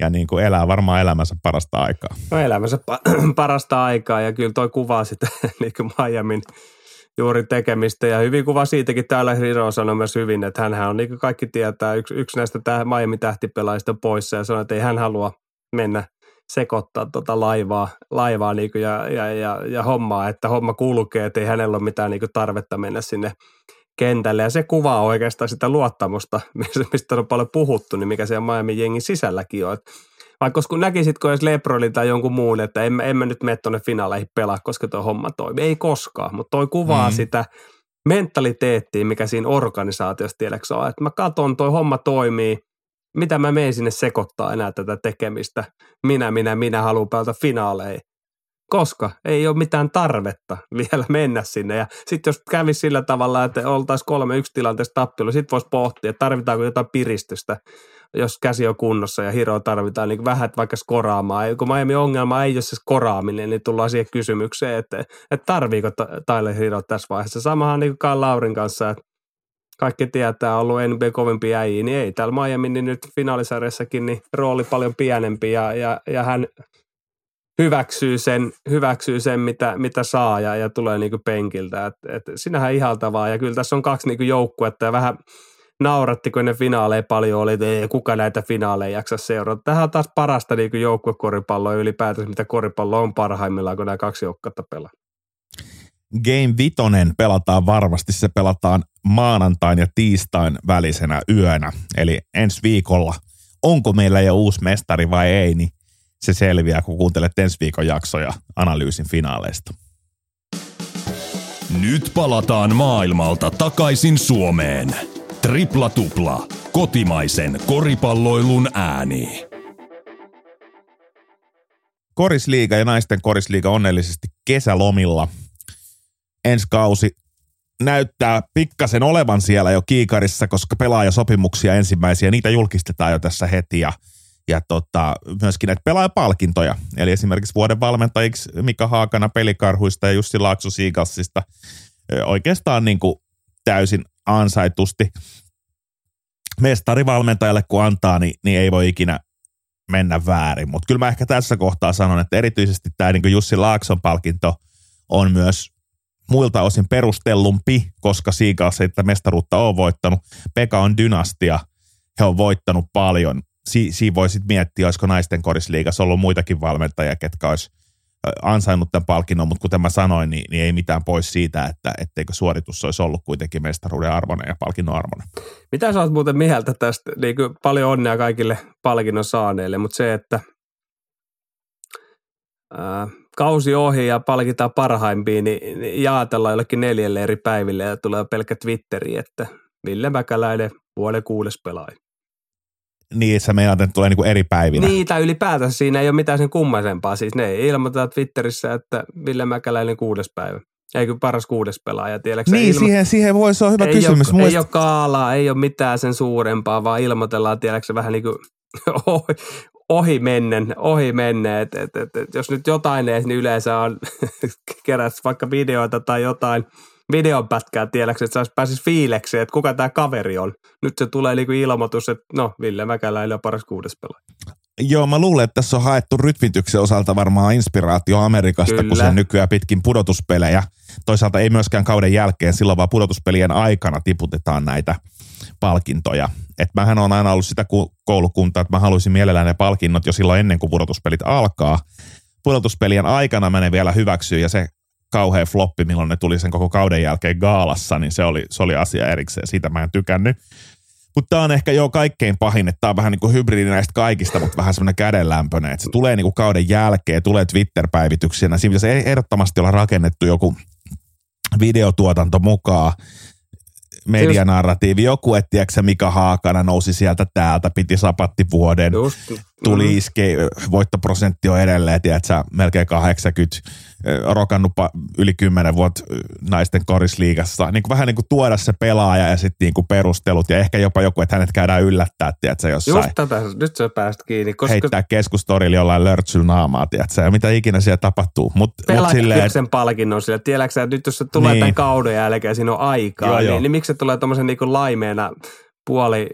ja niin kuin elää varmaan elämänsä parasta aikaa. No elämänsä pa- parasta aikaa ja kyllä toi kuvaa sitä niin kuin Miamin juuri tekemistä ja hyvin kuva siitäkin täällä Hiro sanoi myös hyvin, että hän on niin kuin kaikki tietää yksi, yksi näistä Miami tähtipelaajista poissa ja sanoi, että ei hän halua mennä sekoittaa tota laivaa, laivaa niin ja, ja, ja, ja, hommaa, että homma kulkee, että ei hänellä ole mitään niin tarvetta mennä sinne kentälle. Ja se kuvaa oikeastaan sitä luottamusta, mistä on paljon puhuttu, niin mikä siellä Miami jengin sisälläkin on. Vaikka kun näkisitkö edes Lebronin tai jonkun muun, että en, en mä nyt mene tuonne finaaleihin pelaa, koska tuo homma toimii. Ei koskaan, mutta toi kuvaa mm. sitä mentaliteettiä, mikä siinä organisaatiossa tiedätkö on. Että mä katson, toi homma toimii – mitä mä menen sinne sekoittaa enää tätä tekemistä. Minä, minä, minä haluan pelata finaaleihin. Koska ei ole mitään tarvetta vielä mennä sinne. Ja sitten jos kävisi sillä tavalla, että oltaisiin kolme yksi tilanteessa tappelu, sitten voisi pohtia, että tarvitaanko jotain piristystä, jos käsi on kunnossa ja hiro tarvitaan niin vähän vaikka skoraamaan. Kun Miami ongelma ei ole se skoraaminen, niin tullaan siihen kysymykseen, että, että tarviiko Tyler Hiro tässä vaiheessa. Samahan niin kuin Laurin kanssa, että kaikki tietää, ollut NBA kovempi äijä, niin ei täällä Miami niin nyt finaalisarjassakin niin rooli paljon pienempi ja, ja, ja hän hyväksyy sen, hyväksyy sen mitä, mitä saa ja, ja tulee niin penkiltä. Et, et sinähän ihaltavaa ja kyllä tässä on kaksi niin joukkuetta ja vähän nauratti, kun ne finaaleja paljon oli, että ei kuka näitä finaaleja jaksa seurata. Tähän on taas parasta niin joukkuekoripalloa ylipäätänsä, mitä koripallo on parhaimmillaan, kun nämä kaksi joukkuetta pelaa. Game Vitonen pelataan varmasti. Se pelataan maanantain ja tiistain välisenä yönä. Eli ensi viikolla, onko meillä jo uusi mestari vai ei, niin se selviää, kun kuuntelet ensi viikon jaksoja analyysin finaaleista. Nyt palataan maailmalta takaisin Suomeen. Tripla tupla. Kotimaisen koripalloilun ääni. Korisliiga ja naisten korisliiga onnellisesti kesälomilla – ensi kausi näyttää pikkasen olevan siellä jo kiikarissa, koska pelaajasopimuksia ensimmäisiä, niitä julkistetaan jo tässä heti ja, ja tota, myöskin näitä pelaajapalkintoja. Eli esimerkiksi vuoden valmentajiksi Mika Haakana pelikarhuista ja Jussi Laakso Siigalsista oikeastaan niin kuin täysin ansaitusti. Mestarivalmentajalle kun antaa, niin, niin ei voi ikinä mennä väärin. Mutta kyllä mä ehkä tässä kohtaa sanon, että erityisesti tämä niin Jussi Laakson palkinto on myös muilta osin perustellumpi, koska Seagulls ei tätä mestaruutta ole voittanut. Pekka on dynastia, he on voittanut paljon. Si- siinä voi sitten miettiä, olisiko naisten korisliigassa ollut muitakin valmentajia, ketkä olisi ansainnut tämän palkinnon, mutta kuten mä sanoin, niin, niin ei mitään pois siitä, että etteikö suoritus olisi ollut kuitenkin mestaruuden arvoinen ja palkinnon arvoinen. Mitä sä oot muuten mieltä tästä? Niin paljon onnea kaikille palkinnon saaneille, mutta se, että ää, kausi ohi ja palkitaan parhaimpiin, niin, niin jaatellaan jollekin neljälle eri päiville ja tulee pelkkä Twitteri, että Ville Mäkäläinen vuoden kuudes pelaaja. Niin, meinaat, että tulee niinku eri päivinä. Niin, tai ylipäätänsä siinä ei ole mitään sen kummaisempaa. Siis ne ilmoitetaan Twitterissä, että Ville Mäkäläinen kuudes päivä. Eikö paras kuudes pelaaja, tiedätkö? Niin, ilmo- siihen, siihen voisi olla hyvä ei kysymys. Ole. Ei ole kaalaa, ei ole mitään sen suurempaa, vaan ilmoitellaan, tiedätkö, vähän niin kuin ohi, ohi mennen, ohi menne. Et, et, et, et, jos nyt jotain ei, niin yleensä on kerät vaikka videoita tai jotain – videon pätkää, tiedäksä, että sä pääsis fiilekseen, että kuka tämä kaveri on. Nyt se tulee niinku ilmoitus, että no, Ville Mäkäläinen on paras kuudes pelaaja. Joo, mä luulen, että tässä on haettu rytmityksen osalta varmaan inspiraatio Amerikasta, Kyllä. kun se nykyään pitkin pudotuspelejä. Toisaalta ei myöskään kauden jälkeen, silloin vaan pudotuspelien aikana tiputetaan näitä palkintoja. Et mähän on aina ollut sitä koulukuntaa, että mä haluaisin mielellään ne palkinnot jo silloin ennen kuin pudotuspelit alkaa. Pudotuspelien aikana mä ne vielä hyväksyy ja se kauhea floppi, milloin ne tuli sen koko kauden jälkeen gaalassa, niin se oli, se oli asia erikseen. Siitä mä en tykännyt. Mutta tämä on ehkä jo kaikkein pahin, että tämä on vähän niin kuin hybridi näistä kaikista, mutta vähän semmoinen kädenlämpöinen. Että se tulee niin kuin kauden jälkeen, tulee Twitter-päivityksenä. Siinä pitäisi ehdottomasti olla rakennettu joku videotuotanto mukaan medianarratiivi. Joku, että tiedätkö, Mika Haakana nousi sieltä täältä, piti sapattivuoden, Just. tuli iske, voittoprosentti on edelleen, tiedätkö, melkein 80 rokannut yli kymmenen vuotta naisten korisliigassa. Niin kuin vähän niin kuin tuoda se pelaaja ja sitten niin kuin perustelut ja ehkä jopa joku, että hänet käydään yllättää, tiedätkö, jossain. Just tätä, nyt sä pääst kiinni. Koska... Heittää keskustorilla jollain lörtsyllä naamaa, tiedätkö, ja mitä ikinä siellä tapahtuu. Mut, mut silleen, sen palkinnon sille. Tiedätkö että nyt jos se tulee niin. tämän kauden jälkeen, siinä on aikaa, joo, niin, joo. niin, miksi se tulee tuommoisen niin laimeena puoli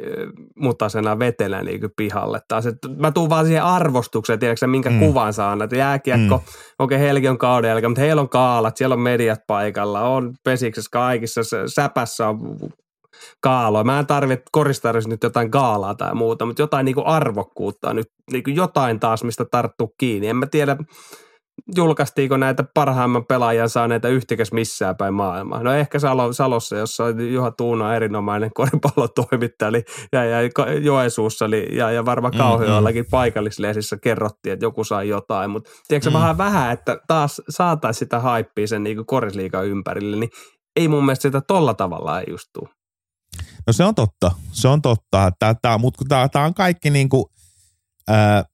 mutasena vetellä niin pihalle taas. Et mä tuun vaan siihen arvostukseen, tiedätkö minkä mm. kuvan saan, että jääkiekko, mm. okei okay, Helgi on kauden jälkeen, mutta heillä on kaalat, siellä on mediat paikalla, on pesiksessä kaikissa, säpässä on kaaloa. Mä en tarvitse koristarissa nyt jotain kaalaa tai muuta, mutta jotain niin kuin arvokkuutta nyt, niin kuin jotain taas, mistä tarttuu kiinni. En mä tiedä, julkaistiinko näitä parhaimman pelaajan saaneita yhtikäs missään päin maailmaa. No ehkä Salo, Salossa, jossa Juha Tuuna erinomainen koripallotoimittaja oli, ja, ja Joensuussa oli, ja, ja varmaan mm, Kauhajoellakin mm. paikallislehdissä kerrottiin, että joku sai jotain. Mutta tiedätkö mm. vähän vähän, että taas saataisiin sitä haippia sen niin korisliikan ympärille, niin ei mun mielestä sitä tolla tavalla ei just tuu. No se on totta, se on totta, tämä, mutta tämä on kaikki niin kuin, ää,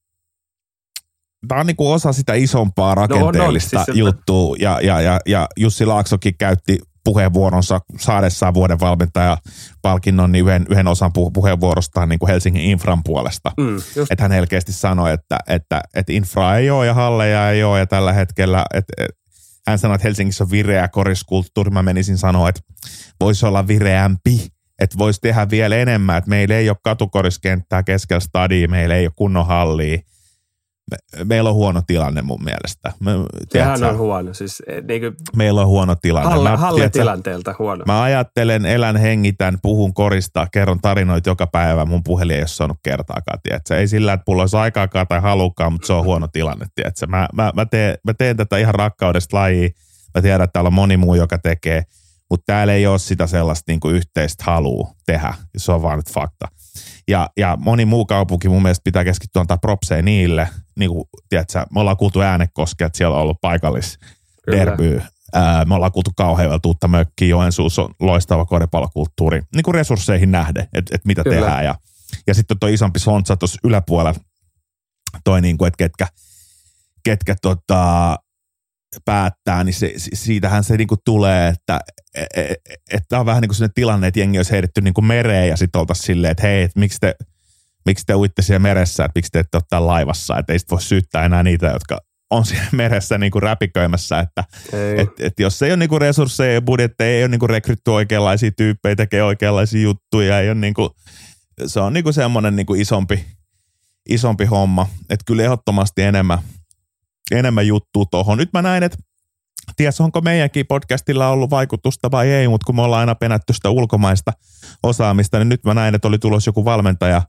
tämä on niinku osa sitä isompaa rakenteellista no, no, siis juttua. Ja, ja, ja, ja Jussi Laaksokin käytti puheenvuoronsa saadessaan vuoden valmentaja palkinnon niin yhden, yhden osan puheenvuorostaan niin kuin Helsingin infran puolesta. Mm, että hän selkeästi sanoi, että, että, että infra ei ole ja halleja ei ole ja tällä hetkellä, että, että hän sanoi, että Helsingissä on vireä koriskulttuuri. Mä menisin sanoa, että voisi olla vireämpi, että voisi tehdä vielä enemmän, että meillä ei ole katukoriskentää keskellä stadia, meillä ei ole kunnon hallia me, meillä on huono tilanne mun mielestä. Me, Sehän on huono. Siis, eh, niin kuin meillä on huono tilanne. Halle, mä, halle tiedätkö, tilanteelta huono. Mä ajattelen, elän, hengitän, puhun korista, kerron tarinoita joka päivä. Mun puhelin ei ole saanut kertaakaan. Tiedätkö? Ei sillä, että mulla olisi aikaakaan tai halukkaan, mutta se on huono tilanne. Tiedätkö? Mä, mä, mä, teen, mä teen tätä ihan rakkaudesta lajiin. Mä tiedän, että täällä on moni muu, joka tekee. Mutta täällä ei ole sitä sellaista niin kuin yhteistä halua tehdä. Se on vaan nyt fakta. Ja, ja moni muu kaupunki mun mielestä pitää keskittyä antaa propseja niille. Niin kuin, tiedätkö, me ollaan kuultu äänekoskea, että siellä on ollut paikallis derby. me ollaan kuultu kauheavelta uutta mökkiä. Joensuus on loistava koripallokulttuuri. Niin kuin resursseihin nähden, että et mitä Kyllä. tehdään. Ja, ja sitten tuo isompi sontsa tuossa yläpuolella, toi niin kuin, että ketkä, ketkä tota, päättää, niin se, siitähän se niinku tulee, että että e, et, on vähän niin kuin sellainen tilanne, että jengi olisi heitetty niinku mereen ja sitten oltaisiin silleen, että hei, et miksi te, miksi te uitte siellä meressä, että miksi te ette ole laivassa, että ei sitten voi syyttää enää niitä, jotka on siellä meressä niinku räpiköimässä, että et, et jos ei ole niinku resursseja ja budjetteja, ei ole niinku rekrytty oikeanlaisia tyyppejä, tekee oikeanlaisia juttuja, ei ole niinku, se on niinku semmoinen niinku isompi, isompi homma, että kyllä ehdottomasti enemmän, enemmän juttua tuohon. Nyt mä näin, että ties onko meidänkin podcastilla ollut vaikutusta vai ei, mutta kun me ollaan aina penätty sitä ulkomaista osaamista, niin nyt mä näin, että oli tulos joku valmentaja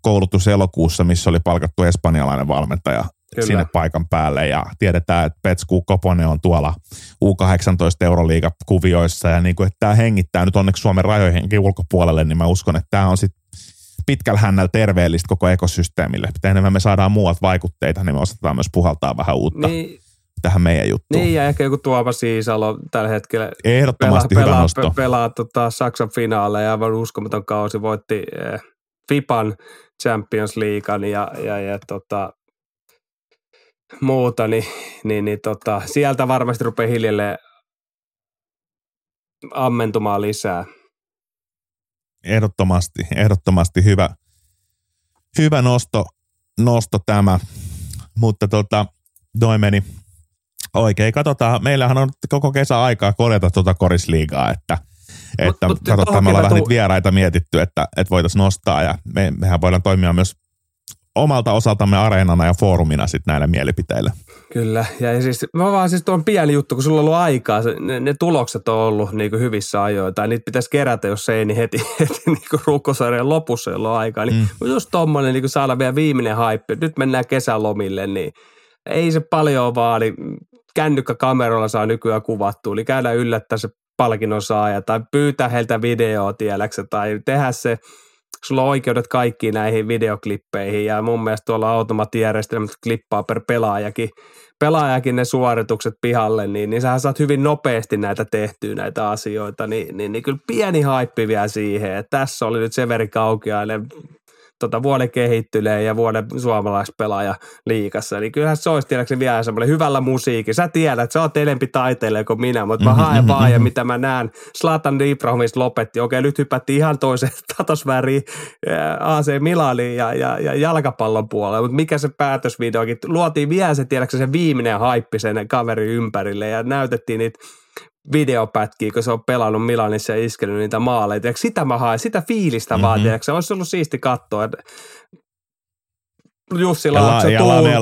koulutus elokuussa, missä oli palkattu espanjalainen valmentaja Kyllä. sinne paikan päälle ja tiedetään, että Petsku Koponen on tuolla U18 Euroliiga-kuvioissa ja niin kuin, että tämä hengittää nyt onneksi Suomen rajoihinkin ulkopuolelle, niin mä uskon, että tämä on sitten pitkällä hännällä terveellistä koko ekosysteemille. Mitä enemmän me saadaan muualta vaikutteita, niin me osataan myös puhaltaa vähän uutta. Niin, tähän meidän juttuun. Niin, ja ehkä joku Tuomas Siisalo tällä hetkellä Ehdottomasti pelaa, pelaa, nosto. pelaa tota Saksan finaaleja, aivan uskomaton kausi, voitti eh, FIPAN Champions Leaguean ja, ja, ja tota, muuta, niin, niin, niin tota, sieltä varmasti rupeaa hiljalleen ammentumaan lisää. Ehdottomasti, ehdottomasti hyvä, hyvä nosto, nosto tämä, mutta tota, toi meni. Oikein. Katsotaan, meillähän on koko kesä aikaa korjata tuota korisliigaa, että, että mut, katsotaan, me ollaan vähän niitä vieraita mietitty, että, että voitaisiin nostaa. Ja me, mehän voidaan toimia myös omalta osaltamme areenana ja foorumina sitten näille mielipiteille. Kyllä, ja siis, mä vaan siis tuon pieni juttu, kun sulla on ollut aikaa, ne, ne tulokset on ollut niin kuin hyvissä ajoin, tai niitä pitäisi kerätä, jos ei, niin heti, heti niin kuin rukkosarjan lopussa, jolloin aikaa. Niin mm. just tommonen niin saada vielä viimeinen hype, nyt mennään kesälomille, niin ei se paljon vaadi. Kännykkäkameralla saa nykyään kuvattua, eli käydä yllättää se palkinnon saaja, tai pyytää heiltä videoa, tiedäksä, tai tehdä se – sulla on oikeudet kaikkiin näihin videoklippeihin ja mun mielestä tuolla automaattijärjestelmät klippaa per pelaajakin, pelaajakin ne suoritukset pihalle, niin, niin sähän saat hyvin nopeasti näitä tehtyä näitä asioita, niin, niin, niin kyllä pieni haippi vielä siihen, että tässä oli nyt Severi Kaukiainen tota, vuoden kehittyleen ja vuoden suomalaispelaaja liikassa. Niin kyllähän se olisi tiedätkö vielä semmoinen hyvällä musiikki. Sä tiedät, että sä oot enempi taiteilija kuin minä, mutta mä haen vaan ja mitä mä näen. Slatan Ibrahimista lopetti. Okei, nyt hypättiin ihan toiseen tatosväriin AC Milaniin ja, ja, ja, jalkapallon puolelle. Mutta mikä se päätösvideokin, luotiin vielä se, tiedätkö, se viimeinen haippi sen kaverin ympärille ja näytettiin niitä videopätkiä, kun se on pelannut Milanissa ja iskenyt niitä maaleja. Tiedätkö, sitä mä haen, sitä fiilistä mm-hmm. vaan, tiedätkö, olisi ollut siisti katsoa. Jussi Laakso ja, la, ja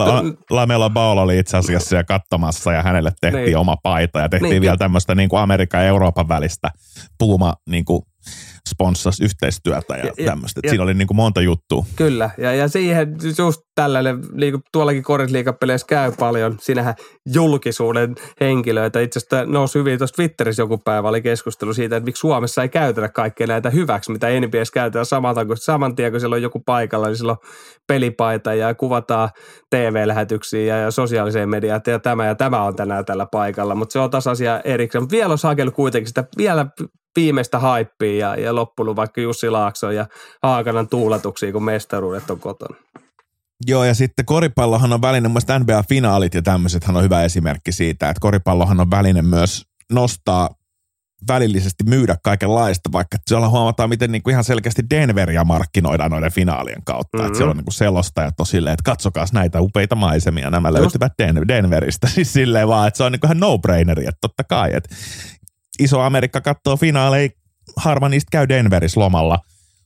Lamelo Ball oli itse asiassa siellä katsomassa ja hänelle tehtiin niin. oma paita ja tehtiin niin. vielä tämmöistä niin kuin Amerikan ja Euroopan välistä puuma niin kuin sponssasi yhteistyötä ja, ja tämmöistä. Siinä oli niin kuin monta juttua. Kyllä, ja, ja siihen just tällainen, niin kuin tuollakin korisliikapeleissä käy paljon, siinähän julkisuuden henkilöitä. Itse asiassa nousi hyvin tuossa Twitterissä joku päivä, oli keskustelu siitä, että miksi Suomessa ei käytetä kaikkea näitä hyväksi, mitä NBS käytetään saman, kun saman tien, kun siellä on joku paikalla, niin silloin pelipaita ja kuvataan TV-lähetyksiä ja, ja sosiaaliseen mediaan, ja tämä ja tämä on tänään tällä paikalla, mutta se on taas asia erikseen. Mutta vielä on hakenut kuitenkin sitä vielä viimeistä haippia ja, ja loppunut vaikka Jussi Laakson ja Haakanan tuuletuksia, kun mestaruudet on kotona. Joo, ja sitten koripallohan on välinen, mun NBA-finaalit ja tämmöisethän on hyvä esimerkki siitä, että koripallohan on välinen myös nostaa välillisesti myydä kaikenlaista, vaikka siellä huomataan, miten niin kuin ihan selkeästi Denveria markkinoidaan noiden finaalien kautta. Mm-hmm. Että siellä on niin kuin selostajat on silleen, että katsokaa näitä upeita maisemia, nämä Just. löytyvät Den- Denveristä. Siis silleen vaan, että se on niin kuin ihan no-braineri, että totta kai, että iso Amerikka katsoo finaaleja, harva niistä käy Denverissä lomalla.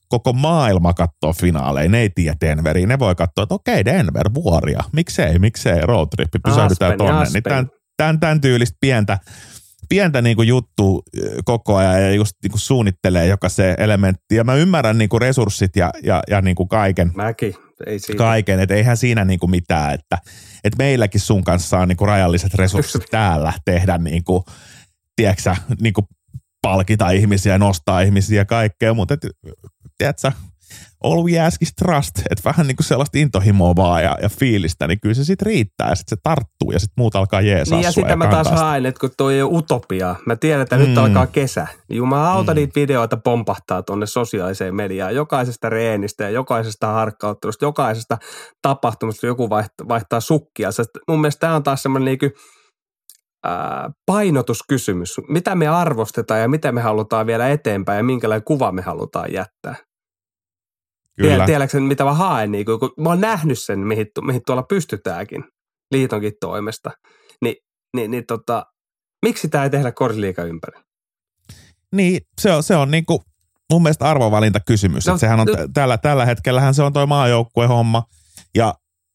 Koko maailma katsoo finaaleja, ne ei tiedä Denveriä. Ne voi katsoa, että okei, Denver, vuoria. Miksei, miksei, roadtrippi, pysähdytään tonne. Niin tämän, tämän, tämän tyylistä pientä, pientä niin juttu koko ajan ja just niin kuin suunnittelee joka se elementti. Ja mä ymmärrän niin kuin resurssit ja, ja, ja niin kuin kaiken. Mäkin. Ei siitä. Kaiken, että eihän siinä niin kuin mitään, että, että meilläkin sun kanssa on niin kuin rajalliset resurssit täällä tehdä niin kuin tiedätkö niin kuin palkita ihmisiä, nostaa ihmisiä ja kaikkea, mutta et, tiedätkö, all we ask is trust, että vähän niin kuin sellaista intohimoa vaan ja, ja fiilistä, niin kyllä se sitten riittää ja sitten se tarttuu ja sitten muut alkaa jeesaa Niin ja sitten mä taas haen, että kun toi ole utopia, mä tiedän, että mm. nyt alkaa kesä, niin jumala mm. niitä videoita pompahtaa tuonne sosiaaliseen mediaan, jokaisesta reenistä ja jokaisesta harkkauttelusta, jokaisesta tapahtumasta, joku vaihtaa, vaihtaa sukkia. Mun mielestä tämä on taas semmoinen niin ää, painotuskysymys. Mitä me arvostetaan ja mitä me halutaan vielä eteenpäin ja minkälainen kuva me halutaan jättää. Kyllä. Tiedätkö mitä mä haen? Niin kun mä oon nähnyt sen, mihin, mihin tuolla pystytäänkin liitonkin toimesta. Ni, niin, niin tota, miksi tämä ei tehdä korsiliikan ympäri? Niin, se on, se on niin kuin mun mielestä arvovalintakysymys. No, sehän on t- tällä, tällä hetkellähän se on toi maajoukkueen homma ja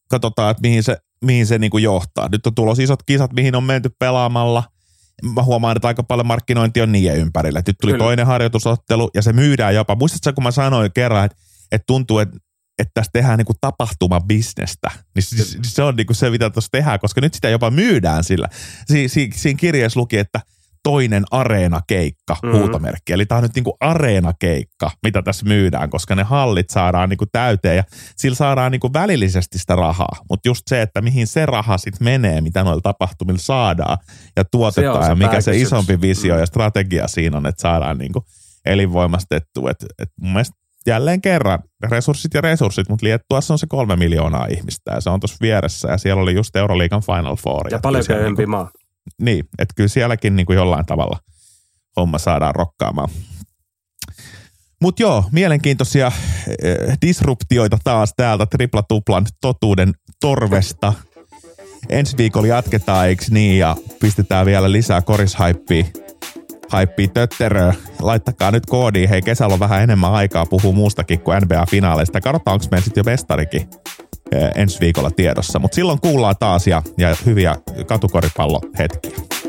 katsotaan, että mihin se, mihin se niin kuin johtaa. Nyt on tulossa isot kisat, mihin on menty pelaamalla. Mä huomaan, että aika paljon markkinointi on niiden ympärillä. Nyt tuli Kyllä. toinen harjoitusottelu ja se myydään jopa. Muistatko, kun mä sanoin kerran, että, että tuntuu, että että tässä tehdään niin tapahtumabisnestä. Niin se, se on niin kuin se, mitä tuossa tehdään, koska nyt sitä jopa myydään sillä. Si, si, siinä kirjeessä luki, että – toinen areenakeikka, mm-hmm. huutomerkki. Eli tämä on nyt niinku areenakeikka, mitä tässä myydään, koska ne hallit saadaan niinku täyteen ja sillä saadaan niinku välillisesti sitä rahaa. Mutta just se, että mihin se raha sitten menee, mitä noilla tapahtumilla saadaan ja tuotetaan se ja mikä se isompi visio mm. ja strategia siinä on, että saadaan niinku elinvoimastettua. Et, et mun mielestä jälleen kerran resurssit ja resurssit, mutta Liettuassa on se kolme miljoonaa ihmistä ja se on tuossa vieressä ja siellä oli just Euroliigan Final Four. Ja, ja paljon köyhempi niinku, maa. Niin, että kyllä sielläkin niin kuin jollain tavalla homma saadaan rokkaamaan. Mutta joo, mielenkiintoisia äh, disruptioita taas täältä triplatuplan totuuden torvesta. Ensi viikolla jatketaan, eikö niin, ja pistetään vielä lisää korishaippia haippia tötteröä. Laittakaa nyt koodiin. Hei, kesällä on vähän enemmän aikaa puhua muustakin kuin NBA-finaaleista. Katsotaan, onko meillä sitten jo mestarikin ensi viikolla tiedossa. Mutta silloin kuullaan taas ja, ja hyviä katukoripallohetkiä.